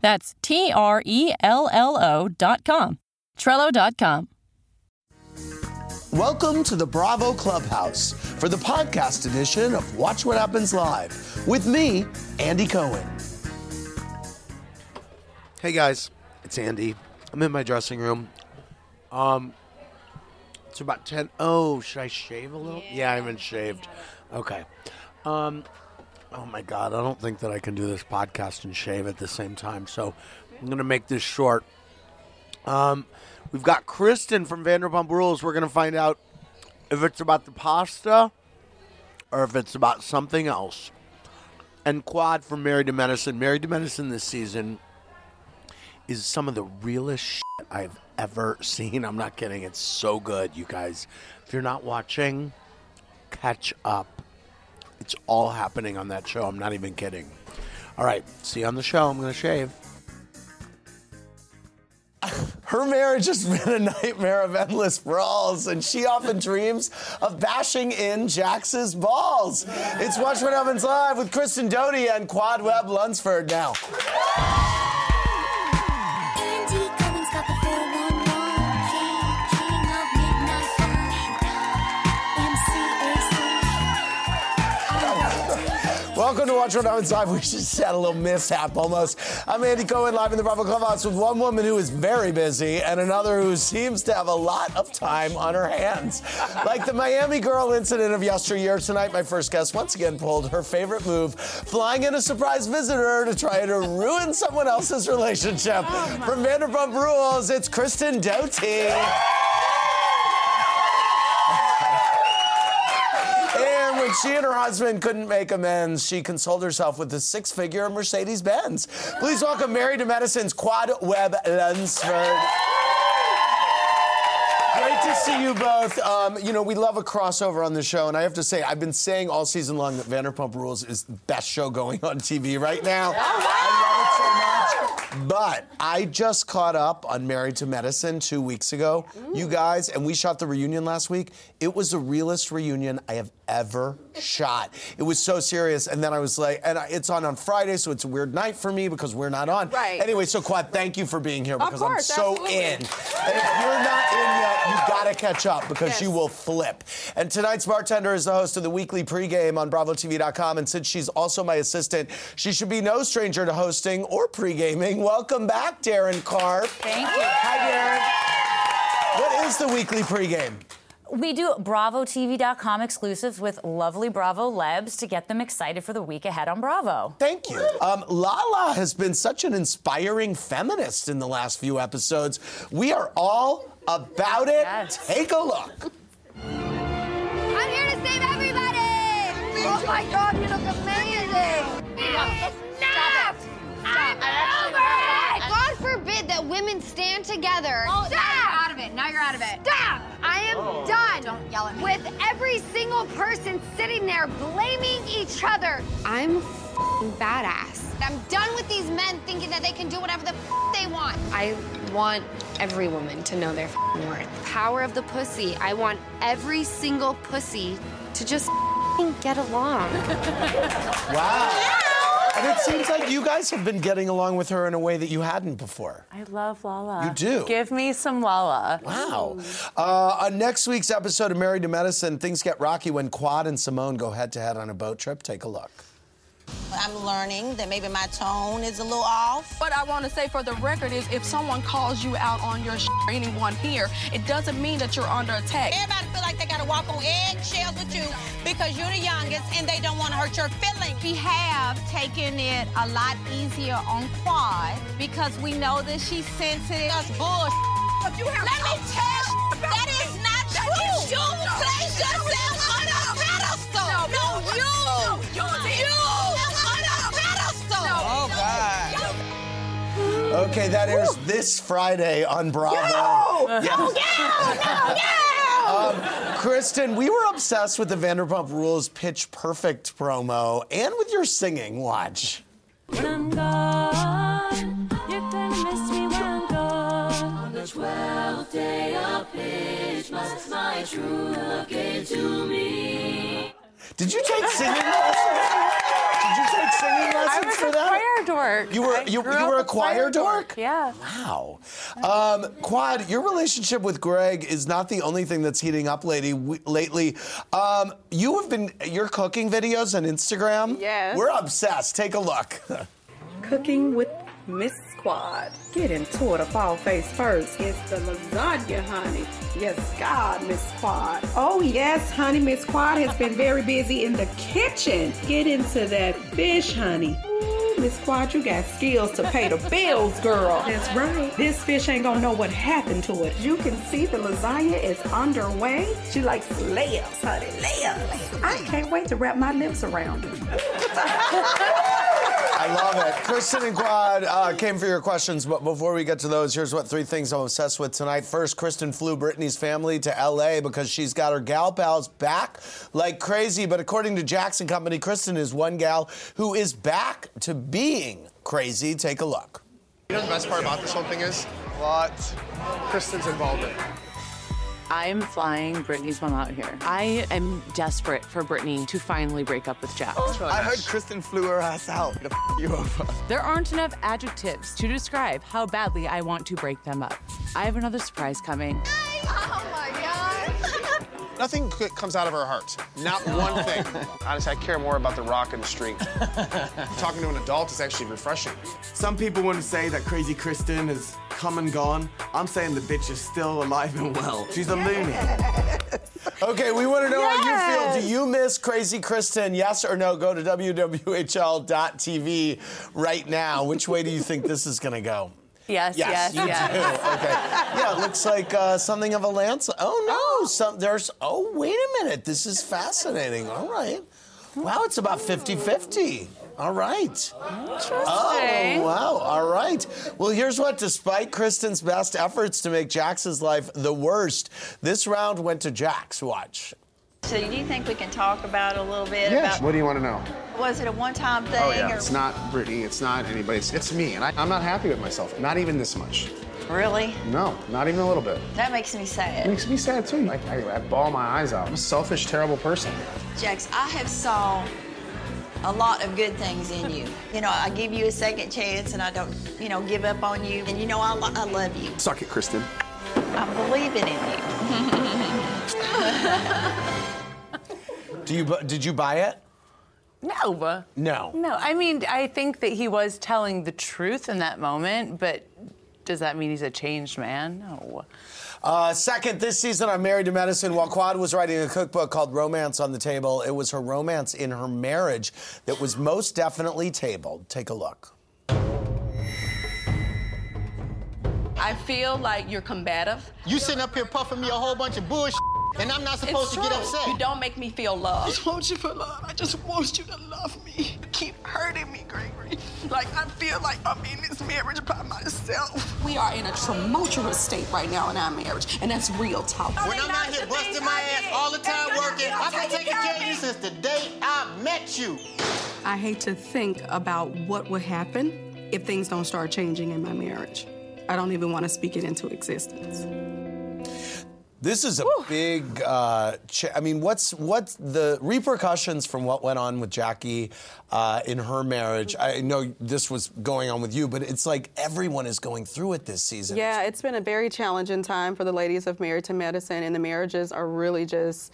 That's T R E L L O dot com. Trello dot com. Welcome to the Bravo Clubhouse for the podcast edition of Watch What Happens Live with me, Andy Cohen. Hey guys, it's Andy. I'm in my dressing room. Um, it's about 10. Oh, should I shave a little? Yeah, I haven't shaved. Okay. Um, oh my God, I don't think that I can do this podcast and shave at the same time. So I'm going to make this short. Um, we've got Kristen from Vanderpump Rules. We're going to find out if it's about the pasta or if it's about something else. And Quad from Married to Medicine. Married to Medicine this season is some of the realest shit I've ever seen. I'm not kidding. It's so good, you guys. If you're not watching, catch up. It's all happening on that show. I'm not even kidding. All right, see you on the show. I'm going to shave. Her marriage has been a nightmare of endless brawls, and she often dreams of bashing in Jax's balls. It's Watch What Happens Live with Kristen Doute and Quad Webb Lunceford now. Welcome to Watch What Happens Live. We just had a little mishap almost. I'm Andy Cohen, live in the Bravo Clubhouse with one woman who is very busy and another who seems to have a lot of time on her hands. Like the Miami girl incident of yesteryear, tonight my first guest once again pulled her favorite move, flying in a surprise visitor to try to ruin someone else's relationship. Oh From Vanderpump Rules, it's Kristen Doute. When she and her husband couldn't make amends, she consoled herself with a six figure Mercedes Benz. Please welcome Married to Medicine's Quad Webb Lunceford. Great to see you both. Um, you know, we love a crossover on the show, and I have to say, I've been saying all season long that Vanderpump Rules is the best show going on TV right now. But I just caught up on Married to Medicine two weeks ago, you guys, and we shot the reunion last week. It was the realest reunion I have ever shot. It was so serious, and then I was like, and I- it's on on Friday, so it's a weird night for me because we're not on. Right. Anyway, so Quad, thank you for being here because course, I'm so absolutely. in. And if you're not in yet, you gotta catch up because Yes. you will flip. And tonight's bartender is the host of the weekly pregame on BravoTV.com, and since she's also my assistant, she should be no stranger to hosting or pregaming. Welcome back, Daryn Carp. Thank you. Hi, Daryn. What is the weekly pregame? We do BravoTV.com exclusives with lovely Bravo Lebs to get them excited for the week ahead on Bravo. Thank you. Um, Lala has been such an inspiring feminist in the last few episodes. We are all about it. Yes. Take a look. I'm here to save everybody! Oh my god, you look amazing! Stop! I'm over it! God forbid that women stand together. Oh, Stop! now you're out of it. Now you're out of it. Stop! I am oh. done Don't yell at me. with every single person sitting there blaming each other. I'm f***ing badass. I'm done with these men thinking that they can do whatever the f- they want. I want every woman to know their f***ing worth. Power of the pussy. I want every single pussy to just f***ing get along. Wow. And it seems like you guys have been getting along with her in a way that you hadn't before. I love Lala. You do? Give me some Lala. Wow. Uh, on next week's episode of Married to Medicine, things get rocky when Quad and Simone go head to head on a boat trip. Take a look. I'm learning that maybe my tone is a little off. What I want to say for the record is if someone calls you out on your sh- or anyone here, it doesn't mean that you're under attack. Everybody feel like they gotta walk on eggshells with you because you're the youngest and they don't want to hurt your feelings. We have taken it a lot easier on Quad because we know that she's sensitive. That's bullshit. But you have Let me tell you, that is not true. You place yourself Okay, that airs this Friday on Bravo. No! No, No! Um, Kristen, we were obsessed with the Vanderpump Rules Pitch Perfect promo and with your singing. Watch. When I'm gone, you're gonna miss me when I'm gone. On the twelfth day of pitch, must my true love gave to me. Did you take singing lessons? Did you take singing lessons I was for a that? choir dork. You were you, you were a a choir dork? Yeah. Wow. Um, Quad, your relationship with Greg is not the only thing that's heating up lady, w- lately. Um, you have been your cooking videos on Instagram. Yes. We're obsessed. Take a look. Cooking with Miss Quad. Get into it, a fall face first. It's the lasagna, honey. Yes, God, Miss Quad. Oh, yes, honey, Miss Quad has been very busy in the kitchen. Get into that fish, honey. Miss Quad, you got skills to pay the bills, girl. That's right. This fish ain't gonna know what happened to it. You can see the lasagna is underway. She likes layups, honey. Layups. I can't wait to wrap my lips around it. I love it. Kristen and Quad uh, came for your questions, but before we get to those, here's what three things I'm obsessed with tonight. First, Kristen flew Brittany's family to LA because she's got her gal pals back like crazy. But according to Jackson Company, Kristen is one gal who is back to being crazy. Take a look. You know the best part about this whole thing is what Kristen's involved in. I'm flying Brittany's mom out here. I am desperate for Brittany to finally break up with Jack. Oh, I heard Kristen flew her ass out to f- you over. There aren't enough adjectives to describe how badly I want to break them up. I have another surprise coming. Oh my God. Nothing c- comes out of her heart. Not one thing. Honestly, I care more about the rock and the street. Talking to an adult is actually refreshing. Some people want to say that Crazy Kristen has come and gone. I'm saying the bitch is still alive and well. She's a loony. Okay, we want to know how you feel. Do you miss Crazy Kristen? Yes or no? Go to WWHL.tv right now. Which way do you think this is going to go? Yes, yes, you yes. do. Okay. Yeah, it looks like uh, something of a lance. Oh no, some there's. Oh wait a minute, this is fascinating. All right. Wow, it's about 50-50. All right. Interesting. Oh, wow. All right. Well, here's what despite Kristen's best efforts to make Jax's life the worst, this round went to Jax. Watch. So do you think we can talk about a little bit Yes. about What do you want to know? was it a one-time oh, thing Oh yeah. or It's not Brittany. It's not anybody. It's, it's me, and I, I'm not happy with myself. Not even this much. really? No, not even a little bit. That makes me sad. It makes me sad too. Like I, I bawl my eyes out. I'm a selfish, terrible person. Jax, I have saw a lot of good things in you. You know, I give you a second chance and I don't, you know, give up on you. And you know, I, I love you. Suck it, Kristen. I'm believing in you. Do you did you buy it? No. No. No. I mean, I think that he was telling the truth in that moment, but does that mean he's a changed man? No. Uh, second, this season on Married to Medicine, while Quad was writing a cookbook called Romance on the Table, it was her romance in her marriage that was most definitely tabled. Take a look. I feel like you're combative. You sitting up here puffing me a whole bunch of bullshit, and I'm not supposed It's to get upset. You don't make me feel loved. I just want you for love. I just want you to love me. You Keep hurting me, Gregory. Like I feel like I'm in this marriage by myself. We are in a tumultuous state right now in our marriage, and that's real talk. When I'm out here busting my ass all the time working, I've been taking care of you since the day I met you. I hate to think about what would happen if things don't start changing in my marriage. I don't even want to speak it into existence. This is a big. Uh, ch- I mean, what's what's the repercussions from what went on with Jackie uh, in her marriage? I know this was going on with you, but it's like everyone is going through it this season. Yeah, it's been a very challenging time for the ladies of Married to Medicine, and the marriages are really just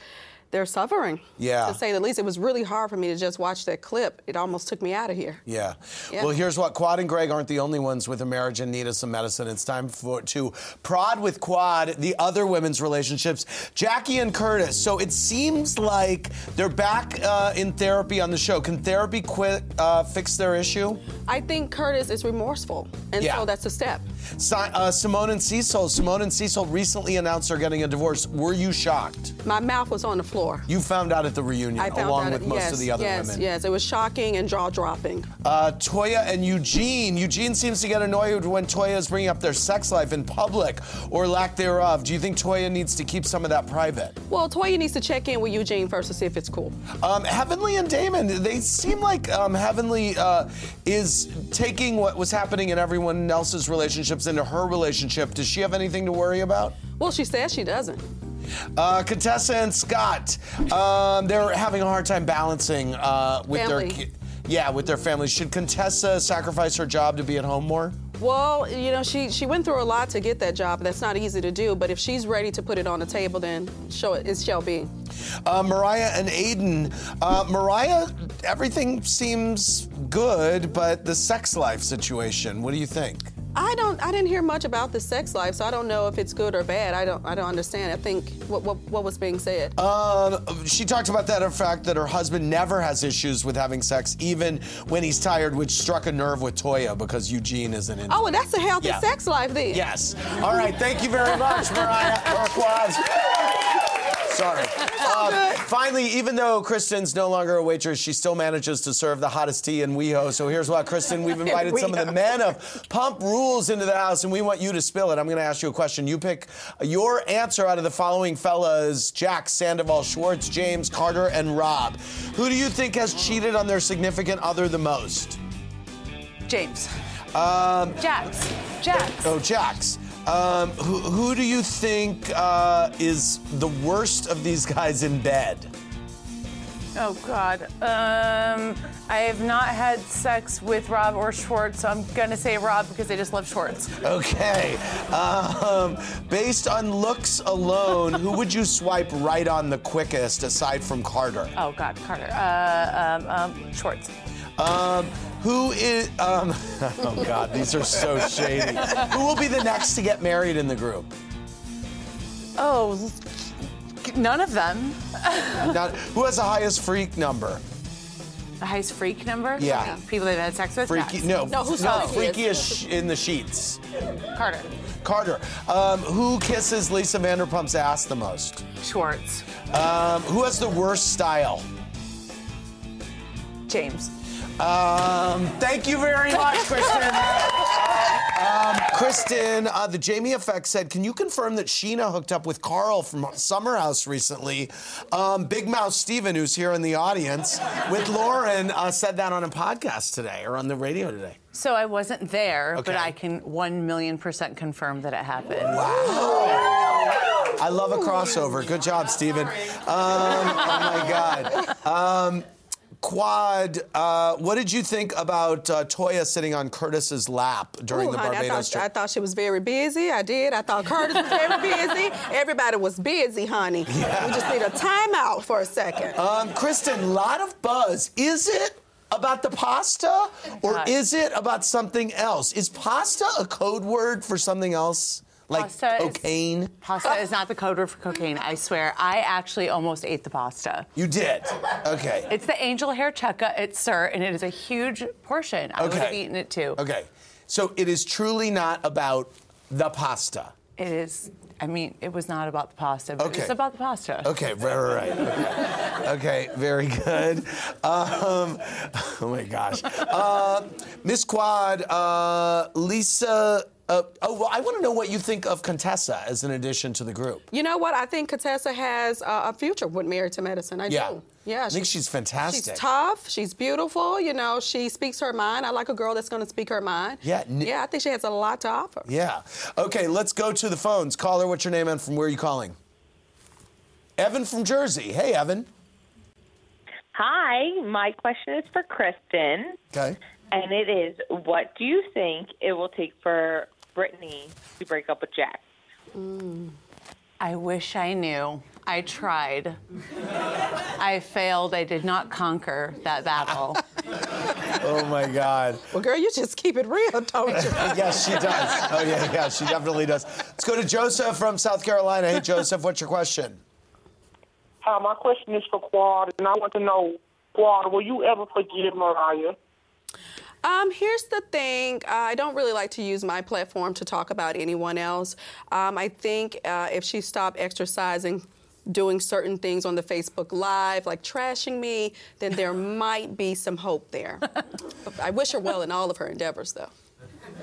they're suffering. Yeah. To say the least, it was really hard for me to just watch that clip. It almost took me out of here. Yeah. Yeah. Well, here's what Quad and Greg aren't the only ones with a marriage and need of some medicine. It's time for to prod with Quad the other women's relationships, Jackie and Curtis. So it seems like they're back uh, in therapy on the show. Can therapy quit uh, fix their issue? I think Curtis is remorseful, and Yeah. so that's a step. Si- uh, Simone and Cecil. Simone and Cecil recently announced they're getting a divorce. Were you shocked? My mouth was on the floor. You found out at the reunion, along with it- most yes, of the other yes, women. Yes, it was shocking and jaw dropping. Uh, Toya and Eugene. Eugene seems to get annoyed when Toya is bringing up their sex life in public or lack thereof. Do you think Toya needs to keep some of that private? Well, Toya needs to check in with Eugene first to see if it's cool. Um, Heavenly and Damon, they seem like um, Heavenly uh, is taking what was happening in everyone else's relationships into her relationship. Does she have anything to worry about? Well, she says she doesn't. Uh, Contessa and Scott, um, they're having a hard time balancing uh, with Family. their yeah with their families. Should Contessa sacrifice her job to be at home more? Well, you know, she she went through a lot to get that job. That's not easy to do. But if she's ready to put it on the table, then show it. It shall be. Uh, Mariah and Aiden. Uh, Mariah, everything seems good, but the sex life situation. What do you think? I don't. I didn't hear much about the sex life, so I don't know if it's good or bad. I don't. I don't understand. I think what what, what was being said. Um, she talked about that in fact that her husband never has issues with having sex, even when he's tired, which struck a nerve with Toya because Eugene isn't in. Oh, well, that's a healthy Yeah. sex life then. Yes. All right. Thank you very much, Mariah. Sorry. Uh, finally, even though Kristen's no longer a waitress, she still manages to serve the hottest tea in WeHo. So here's what, Kristen, we've invited some of the men of Pump Rules into the house, and we want you to spill it. I'm going to ask you a question. You pick your answer out of the following fellas Jack, Sandoval, Schwartz, James, Carter, and Rob. Who do you think has cheated on their significant other the most? James. Um, Jax. Jax. Oh, Jax. Um, who, who do you think uh, is the worst of these guys in bed? Oh God. Um, I have not had sex with Rob or Schwartz, so I'm gonna say Rob because I just love Schwartz. Okay. Um, based on looks alone, who would you swipe right on the quickest aside from Carter? Oh God, Carter. Uh, um, um, Schwartz. Who is. Um, oh, God, these are so shady. Who will be the next to get married in the group? Oh, none of them. Not, who has the highest freak number? The highest freak number? Yeah. People they've had sex with? Freaky, no, No, who's no, freaky? freakiest in the sheets. Carter. Carter. Um, who kisses Lisa Vanderpump's ass the most? Schwartz. Um, who has the worst style? James. Um, thank you very much, Kristen. Um, Kristen, uh, the Jamie Effect said, can you confirm that Scheana hooked up with Carl from Summer House recently? Um, Big Mouth Steven, who's here in the audience, with Lauren, uh, said that on a podcast today or on the radio today. So I wasn't there, but I can one million percent confirm that it happened. Wow. I love a crossover. Good job, Steven. Um, oh my God. Um, Quad, uh, what did you think about uh, Toya sitting on Curtis's lap during Ooh, the honey, I Barbados thought, I thought she was very busy. I did. I thought Curtis was very busy. Everybody was busy, honey. We just need a timeout for a second. Um, Kristen, lot of buzz. Is it about the pasta or God. is it about something else? Is pasta a code word for something else? Like Pasta is- cocaine? Pasta is not the code word for cocaine, I swear. I actually almost ate the pasta. You did. Okay. It's the angel hair chukka, it's sir, and it is a huge portion. I would have eaten it too. Okay. So it is truly not about the pasta. It is, I mean, it was not about the pasta, but Okay. it's about the pasta. Okay, right, right, right. Okay, okay very good. Um, oh my gosh. Uh, Miss Quad, uh, Lisa. Uh, oh, well, I want to know what you think of Contessa as an addition to the group. You know what? I think Contessa has uh, a future with Married to Medicine. I Yeah. do. Yeah. I think she's fantastic. She's tough. She's beautiful. You know, she speaks her mind. I like a girl that's going to speak her mind. Yeah, n- Yeah, I think she has a lot to offer. Yeah. Okay, let's go to the phones. Caller, what's your name and from where are you calling? Evan from Jersey. Hey, Evan. Hi, my question is for Kristen, Okay. and it is what do you think it will take for Brittany to break up with Jack? Mm. I wish I knew. I tried. I failed. I did not conquer that battle. Oh my God. Well, girl, you just keep it real, don't you? yes, she does. Oh yeah, yeah, she definitely does. Let's go to Joseph from South Carolina. Hey, Joseph, what's your question? Hi, my question is for Quad, and I want to know, Quad, will you ever forgive Mariah? Um, here's the thing. Uh, I don't really like to use my platform to talk about anyone else. Um, I think uh, if she stopped exercising, doing certain things on the Facebook Live, like trashing me, then there might be some hope there. I wish her well in all of her endeavors, though.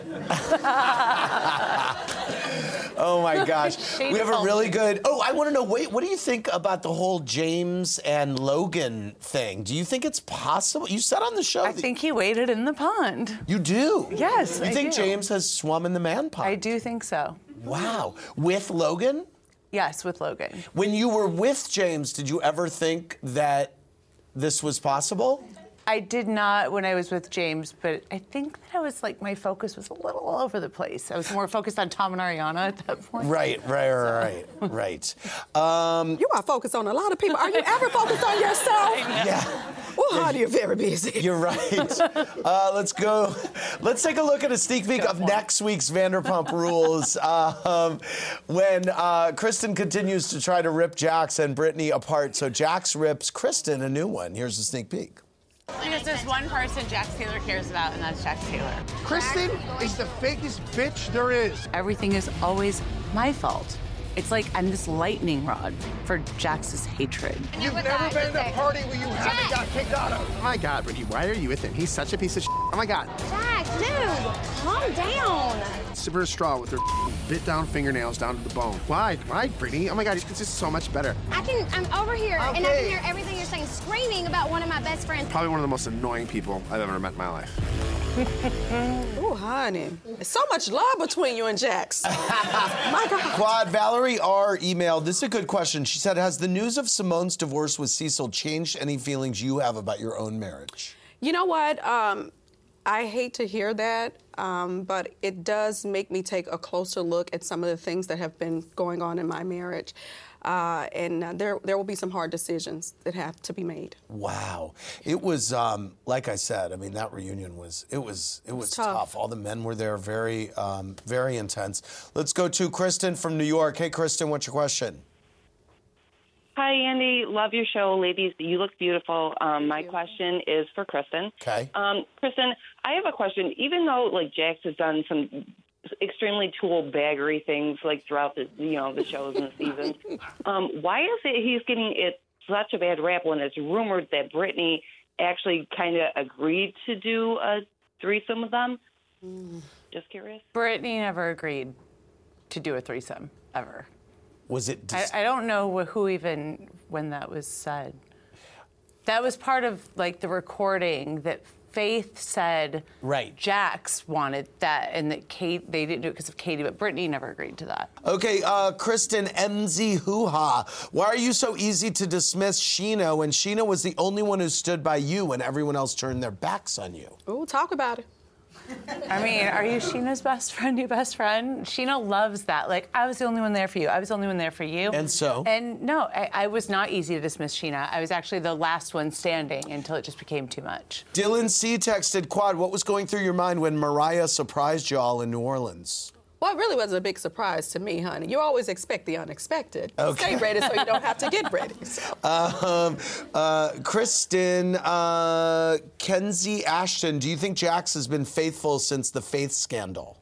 Oh my gosh. We have a really good. Oh, I want to know. Wait, what do you think about the whole James and Logan thing? Do you think it's possible? You said on the show. I think he waded in the pond. You do? Yes, You I think do. James has swum in the man pond? I do think so. Wow. With Logan? Yes, with Logan. When you were with James, did you ever think that this was possible? I did not when I was with James, but I think that I was like my focus was a little all over the place. I was more focused on Tom and Ariana at that point. Right, right, right, right, right. Um, You are focused on a lot of people. Are you ever focused on yourself? Yeah. Well, honey, you're very busy. You're right. Uh, let's go. Let's take a look at a sneak peek of next week's Vanderpump Rules. Um, when uh, Kristen continues to try to rip Jax and Brittany apart, so Jax rips Kristen a new one. Here's a sneak peek. Because there's one person Jax Taylor cares about, and that's Jax Taylor. Kristen is the fakest bitch there is. Everything is always my fault. It's like I'm this lightning rod for Jax's hatred. You've never been at a party where you haven't got kicked out of. Oh my God, Brittany, why are you with him? He's such a piece of shit. Oh my God. Jax, dude, calm down. Silver straw with her bit down fingernails down to the bone. Why? Why, Brittany? Oh my God, he's just so much better. I can. I'm over here, and I can hear everything you're saying, screaming about one of my best friends. Probably one of the most annoying people I've ever met in my life. Oh, honey. There's so much love between you and Jax. My God. Quad Valerie R emailed. This is a good question. She said, "Has the news of Simone's divorce with Cecil changed any feelings you have about your own marriage?" You know what? Um, I hate to hear that, um, but it does make me take a closer look at some of the things that have been going on in my marriage. Uh, and uh, there, there will be some hard decisions that have to be made. Wow, it was um, like I said. I mean, that reunion was it was it was tough. tough. All the men were there, very um, very intense. Let's go to Kristen from New York. Hey, Kristen, what's your question? Hi, Andy. Love your show, ladies. You look beautiful. Um, my question is for Kristen. Okay. Um, Kristen, I have a question. Even though like Jax has done some extremely tool baggery things like throughout the you know the shows and the seasons, um, why is it he's getting it such a bad rap when it's rumored that Brittany actually kind of agreed to do a threesome with them? Just curious. Brittany never agreed to do a threesome ever. Was it? I, I don't know who even when that was said. That was part of like the recording that Faith said. Right. Jax wanted that, and that Kate they didn't do it because of Katie, but Brittany never agreed to that. Okay, uh, Kristen MZ Hoo Ha. Why are you so easy to dismiss Scheana when Scheana was the only one who stood by you when everyone else turned their backs on you? Ooh, talk about it. I mean, are you Scheana's best friend, your best friend? Scheana loves that. Like, I was the only one there for you. I was the only one there for you. And so? And no, I, I was not easy to dismiss Scheana. I was actually the last one standing until it just became too much. Dylan C texted Quad, what was going through your mind when Mariah surprised y'all in New Orleans? Well, it really wasn't a big surprise to me, honey. You always expect the unexpected. Okay. Stay ready so you don't have to get ready. So. Um, uh, Kristen, uh, Kenzie Ashton, do you think Jax has been faithful since the Faith scandal?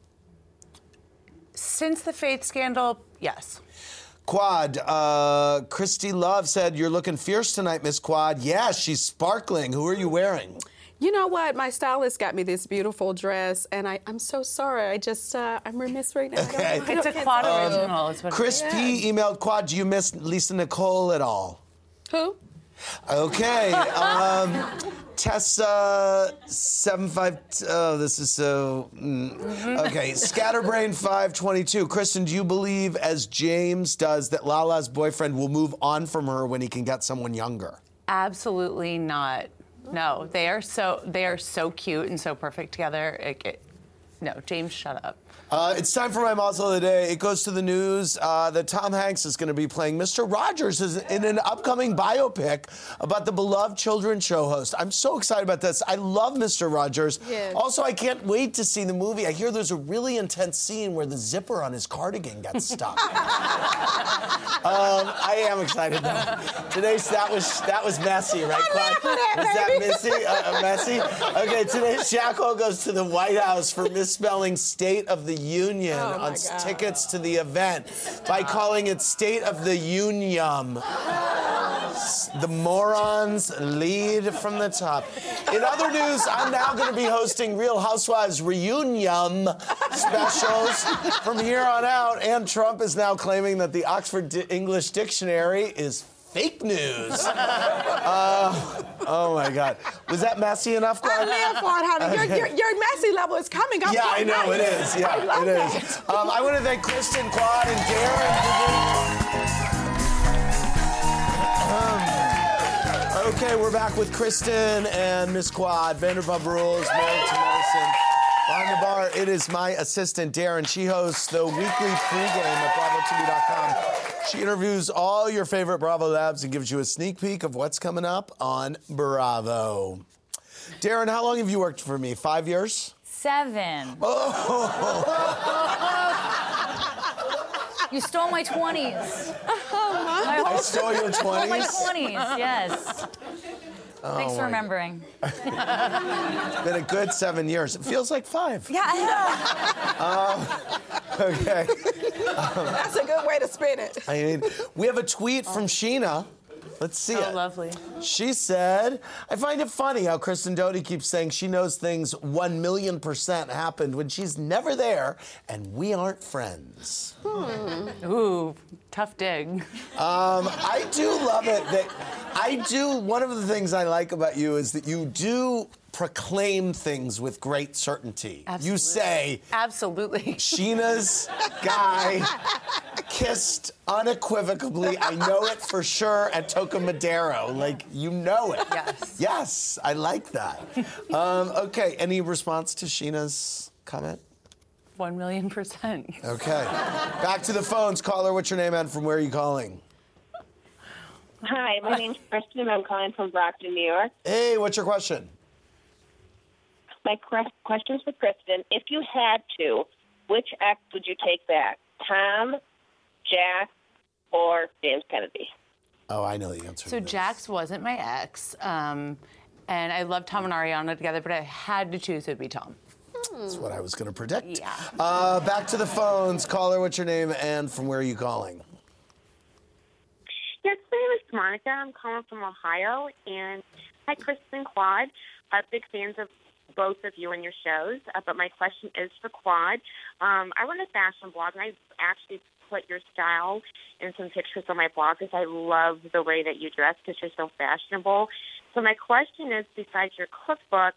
Since the Faith scandal, yes. Quad, uh, Christy Love said, You're looking fierce tonight, Miss Quad. Yeah, she's sparkling. Who are you wearing? You know what? My stylist got me this beautiful dress, and I, I'm so sorry. I just, uh, I'm remiss right now. I don't. I It's don't- a quad tell you. original. Is what it Chris is. P emailed Quad, Do you miss Lisa Nicole at all? Who? Okay. Um, Tessa seven five. Oh, this is so. mm. Okay. Scatterbrain five twenty two. Kristen, do you believe, as James does, that Lala's boyfriend will move on from her when he can get someone younger? Absolutely not. No, they are so they are so cute and so perfect together. It, it- no, James, shut up. Uh, it's time for my Mazel of the day. It goes to the news uh, that Tom Hanks is going to be playing Mr. Rogers in an upcoming biopic about the beloved children's show host. I'm so excited about this. I love Mr. Rogers. Also, I can't wait to see the movie. I hear there's a really intense scene where the zipper on his cardigan gets stuck. um, I am excited though. Today's that was that was messy, right, Clyde? was that messy? Uh, uh, messy? Okay, today's Shackle goes to the White House for misspelling State of the Union Oh, on God. tickets to the event by calling it State of the Union. The morons lead from the top. In other news, I'm now going to be hosting Real Housewives reunion specials from here on out. And Trump is now claiming that the Oxford Di- English Dictionary is fake news. Uh, oh my God. Was that messy enough, I Glenn? live for it, honey. Your, your, your messy level is coming up. Yeah, I know it is. I Yeah, love it that. is. Um, I want to thank Kristen, Quad, and Daryn. Um, okay, we're back with Kristen and Miss Quad, Vanderpump Rules, Married to Medicine. Behind the bar, it is my assistant Daryn. She hosts the weekly pregame at BravoTV.com. She interviews all your favorite Bravo labs and gives you a sneak peek of what's coming up on Bravo. Daryn, how long have you worked for me? Five years? Seven. Oh. You stole my 20s. My I stole your Stole my 20s? 20s, yes. Oh, Thanks for remembering. It's been a good seven years. It feels like five. Yeah, Um, okay. That's a good way to spin it. I mean, we have a tweet from Scheana. Let's see Oh, it. lovely. She said, I find it funny how Kristen Doute keeps saying she knows things 1 million percent happened when she's never there and we aren't friends. Ooh, tough dig. Um, I do love it that I do. One of the things I like about you is that you do proclaim things with great certainty. Absolutely. You say, Absolutely. Sheena's guy kissed unequivocally. I know it for sure at Toca Madero. Like, you know it. Yes. Yes, I like that. Um, okay, any response to Scheana's comment? One million percent. Okay. Back to the phones. Caller, what's your name and from where are you calling? Hi, my name's Kristen. I'm calling from Brockton, New York. Hey, what's your question? My que- question's for Kristen. If you had to, which ex would you take back? Tom, Jack, or James Kennedy? Oh, I know the answer. So Jax wasn't my ex, um, and I love Tom and Ariana together, but I had to choose, it'd be Tom. That's what I was going to predict. Yeah. Uh, back to the phones. Caller, what's your name and from where are you calling? Yes, my name is Monica. I'm calling from Ohio. And hi, Kristen Quad. I'm big fans of both of you and your shows. Uh, but my question is for Quad. Um, I run a fashion blog, and I actually put your style in some pictures on my blog because I love the way that you dress because you're so fashionable. So my question is, besides your cookbook,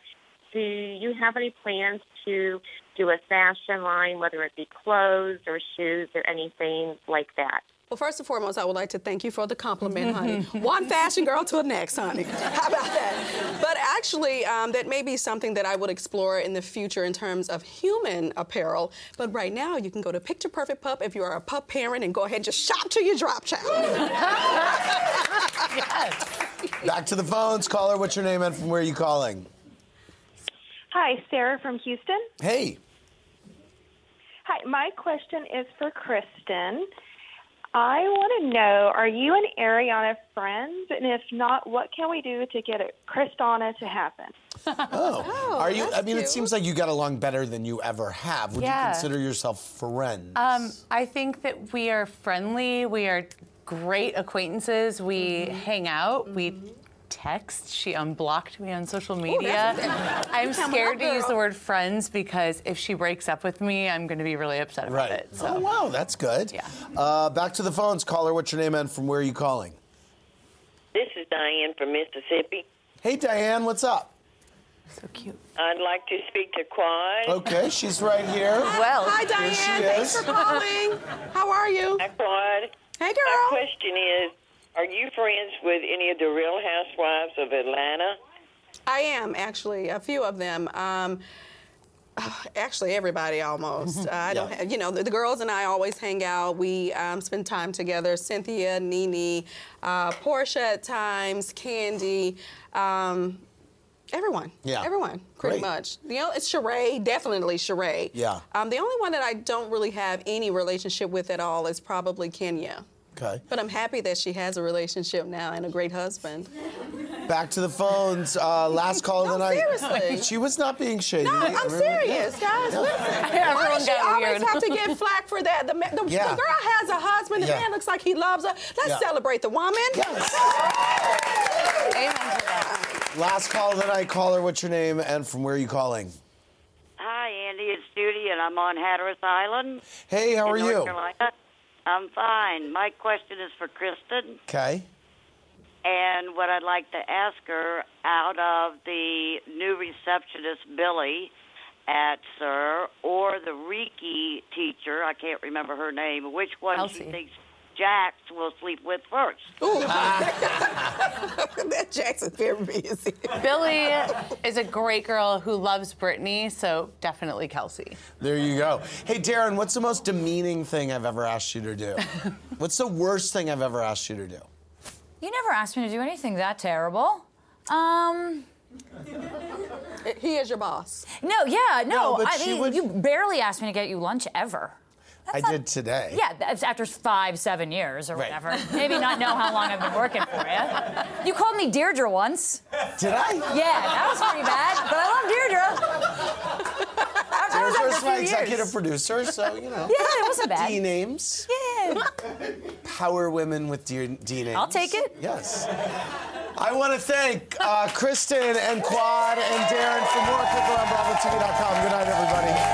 do you have any plans to do a fashion line, whether it be clothes or shoes or anything like that? Well, first and foremost, I would like to thank you for the compliment, honey. One fashion girl to the next, honey. How about that? But actually, um, that may be something that I would explore in the future in terms of human apparel. But right now, you can go to Picture Perfect Pup if you are a pup parent and go ahead and just shop till you drop, child. yes. Back to the phones. Caller, what's your name and from where are you calling? Hi, Sarah from Houston. Hey. Hi, my question is for Kristen. I want to know are you and Ariana friends? And if not, what can we do to get a Kristana to happen? Oh, are you? I mean, it seems like you got along better than you ever have. Would Yeah. you consider yourself friends? Um, I think that we are friendly. We are great acquaintances. We hang out. We text. She unblocked me on social media. that's- I'm scared to use the word friends because if she breaks up with me, I'm going to be really upset about right. it. So. Oh, wow, that's good. Yeah. Uh, back to the phones. Caller, what's your name and from where are you calling? This is Diane from Mississippi. Hey, Diane, what's up? So cute. I'd like to speak to Quad. Okay, she's right here. Well, hi, Diane. She Thanks is. for calling. How are you? Hi, Quad. Hey, girl. My question is, are you friends with any of the Real Housewives of Atlanta? I am actually a few of them. Um, Actually, everybody almost. Uh, I don't, have, you know, the, the girls and I always hang out. We um, spend time together. Cynthia, Nene, uh, Porsha at times, Kandi, um, everyone. Yeah. everyone, pretty Great. much. You know, it's Sheree, definitely Sheree. Yeah. Um, the only one that I don't really have any relationship with at all is probably Kenya. Okay. But I'm happy that she has a relationship now and a great husband. Back to the phones. Uh, last call of the night. seriously. She was not being shady. No, I'm serious, guys. Yeah. Listen. Why does she always weird. have to get flack for that? The, the, Yeah. the girl has a husband. The Yeah. man looks like he loves her. Let's Yeah. celebrate the woman. Yes. Amen to that. Last call of the night. Caller, what's your name and from where are you calling? Hi, Andy. It's Judy, and I'm on Hatteras Island. Hey, how in are North you? Carolina. I'm fine. My question is for Kristen, Okay. and what I'd like to ask her out of the new receptionist Billie at SUR or the Reiki teacher, I can't remember her name, which one she thinks Jax will sleep with first. Ooh. that Jackson's very busy. Billie is a great girl who loves Brittany, so definitely Kelsey. There you go. Hey, Daryn, what's the most demeaning thing I've ever asked you to do? what's the worst thing I've ever asked you to do? You never asked me to do anything that terrible. Um. He is your boss. No, yeah, no. No, but I she mean, would- you barely asked me to get you lunch ever. I did today. Yeah, that's after five, seven years or Right. whatever. Maybe not know how long I've been working for you. You called me Deirdre once. Did I? Yeah, that was pretty bad, but I love Deirdre. Deirdre's my executive years. producer, so, you know. Yeah, it wasn't bad. D names. Yeah. Power women with D, D names. I'll take it. Yes. I want to thank uh, Kristen and Quad and Daryn for more. Click on BravoTV.com. Good night, everybody.